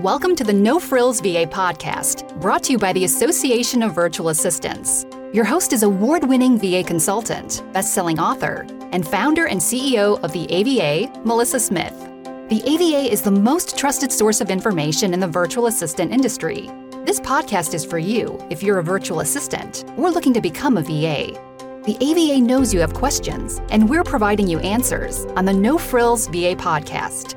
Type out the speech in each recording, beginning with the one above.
Welcome to the No Frills VA podcast, brought to you by the Association of Virtual Assistants. Your host is award winning VA consultant, best selling author, and founder and CEO of the AVA, Melissa Smith. The AVA is the most trusted source of information in the virtual assistant industry. This podcast is for you if you're a virtual assistant or looking to become a VA. The AVA knows you have questions, and we're providing you answers on the No Frills VA podcast.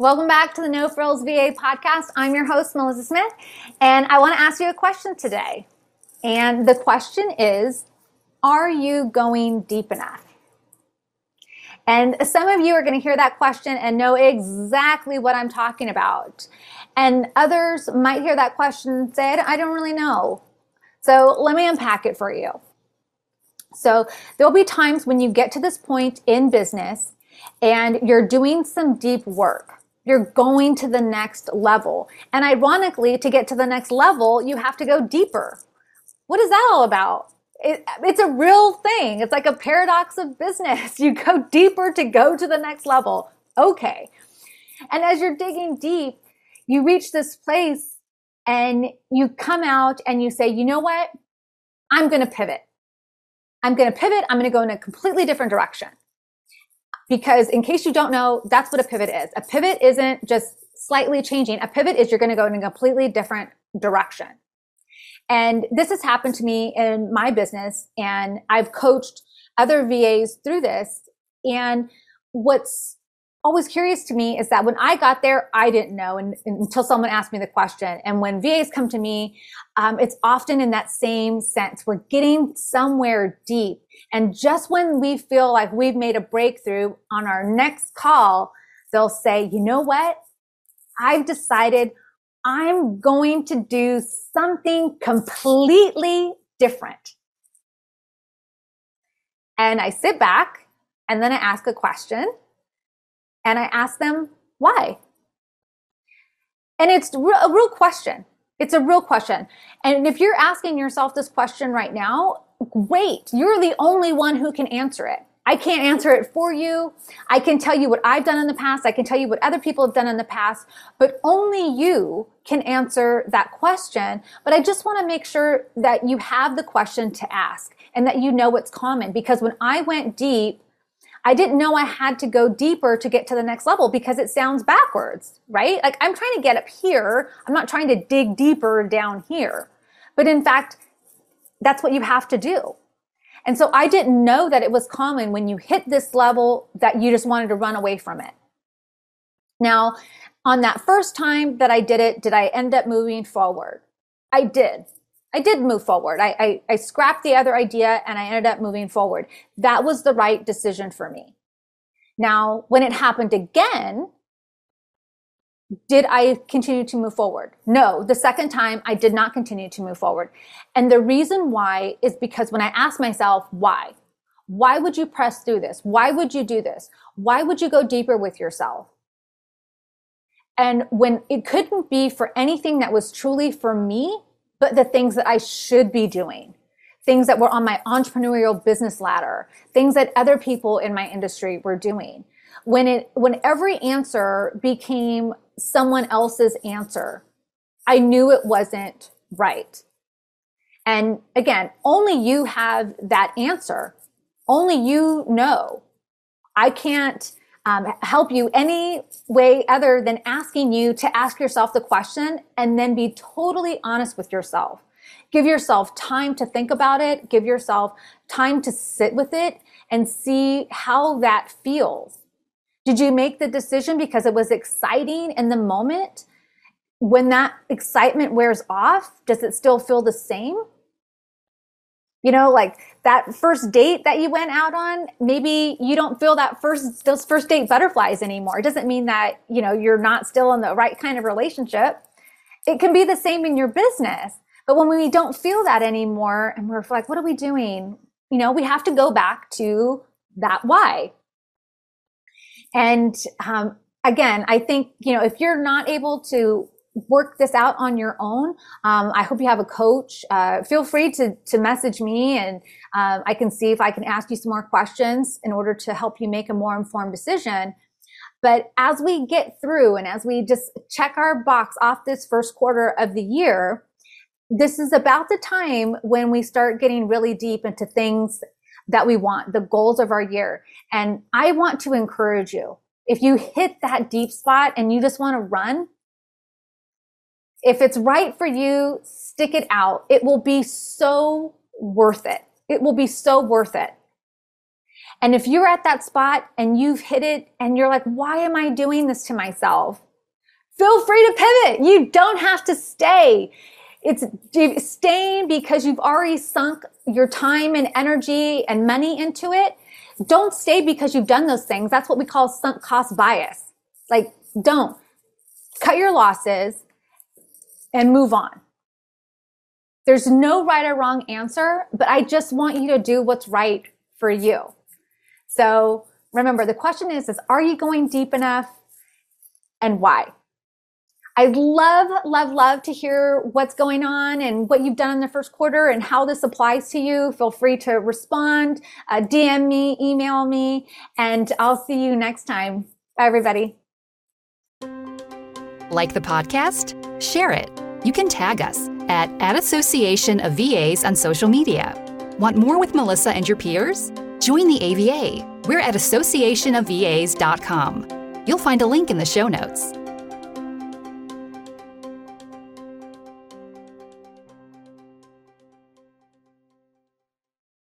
Welcome back to the No Frills VA podcast. I'm your host, Melissa Smith, and I want to ask you a question today. And the question is Are you going deep enough? And some of you are going to hear that question and know exactly what I'm talking about. And others might hear that question and say, I don't really know. So let me unpack it for you. So there'll be times when you get to this point in business and you're doing some deep work you're going to the next level. And ironically, to get to the next level, you have to go deeper. What is that all about? It, it's a real thing. It's like a paradox of business. You go deeper to go to the next level. Okay. And as you're digging deep, you reach this place and you come out and you say, you know what? I'm going to pivot. I'm going to pivot. I'm going to go in a completely different direction because in case you don't know, that's what a pivot is. A pivot isn't just slightly changing. A pivot is you're going to go in a completely different direction. And this has happened to me in my business and I've coached other VAs through this. And what's always curious to me is that when I got there, I didn't know and, until someone asked me the question. And when VAs come to me, um, it's often in that same sense. We're getting somewhere deep. And just when we feel like we've made a breakthrough on our next call, they'll say, you know what? I've decided I'm going to do something completely different. And I sit back and then I ask a question and I ask them why. And it's a real question. It's a real question. And if you're asking yourself this question right now, great. You're the only one who can answer it. I can't answer it for you. I can tell you what I've done in the past. I can tell you what other people have done in the past, but only you can answer that question. But I just want to make sure that you have the question to ask and that you know what's common because when I went deep, I didn't know I had to go deeper to get to the next level because it sounds backwards, right? Like I'm trying to get up here. I'm not trying to dig deeper down here. But in fact, that's what you have to do. And so I didn't know that it was common when you hit this level that you just wanted to run away from it. Now, on that first time that I did it, did I end up moving forward? I did. I did move forward. I, I, I, scrapped the other idea and I ended up moving forward. That was the right decision for me. Now, when it happened again, did I continue to move forward? No, the second time I did not continue to move forward. And the reason why is because when I asked myself, why? Why would you press through this? Why would you do this? Why would you go deeper with yourself? And when it couldn't be for anything that was truly for me, but the things that I should be doing, things that were on my entrepreneurial business ladder, things that other people in my industry were doing. When it, when every answer became someone else's answer, I knew it wasn't right. And again, only you have that answer. Only you know. I can't um, help you any way other than asking you to ask yourself the question and then be totally honest with yourself. Give yourself time to think about it. Give yourself time to sit with it and see how that feels. Did you make the decision because it was exciting in the moment? When that excitement wears off, does it still feel the same? You know, like that first date that you went out on, maybe you don't feel that first, those first date butterflies anymore. It doesn't mean that, you know, you're not still in the right kind of relationship. It can be the same in your business. But when we don't feel that anymore and we're like, what are we doing? You know, we have to go back to that why. And um, again, I think, you know, if you're not able to work this out on your own. Um, I hope you have a coach. Uh, feel free to, to message me and um, I can see if I can ask you some more questions in order to help you make a more informed decision. But as we get through and as we just check our box off this first quarter of the year, this is about the time when we start getting really deep into things that we want, the goals of our year. And I want to encourage you. If you hit that deep spot and you just want to run, if it's right for you, stick it out. It will be so worth it. It will be so worth it. And if you're at that spot and you've hit it and you're like, why am I doing this to myself? Feel free to pivot. You don't have to stay. It's staying because you've already sunk your time and energy and money into it. Don't stay because you've done those things. That's what we call sunk cost bias. Like, don't cut your losses and move on. There's no right or wrong answer, but I just want you to do what's right for you. So remember, the question is, is are you going deep enough and why? I'd love, love, love to hear what's going on and what you've done in the first quarter and how this applies to you. Feel free to respond, uh, DM me, email me, and I'll see you next time. Bye, everybody. Like the podcast? Share it. You can tag us at, at Association of VAs on social media. Want more with Melissa and your peers? Join the AVA. We're at associationofvas.com. You'll find a link in the show notes.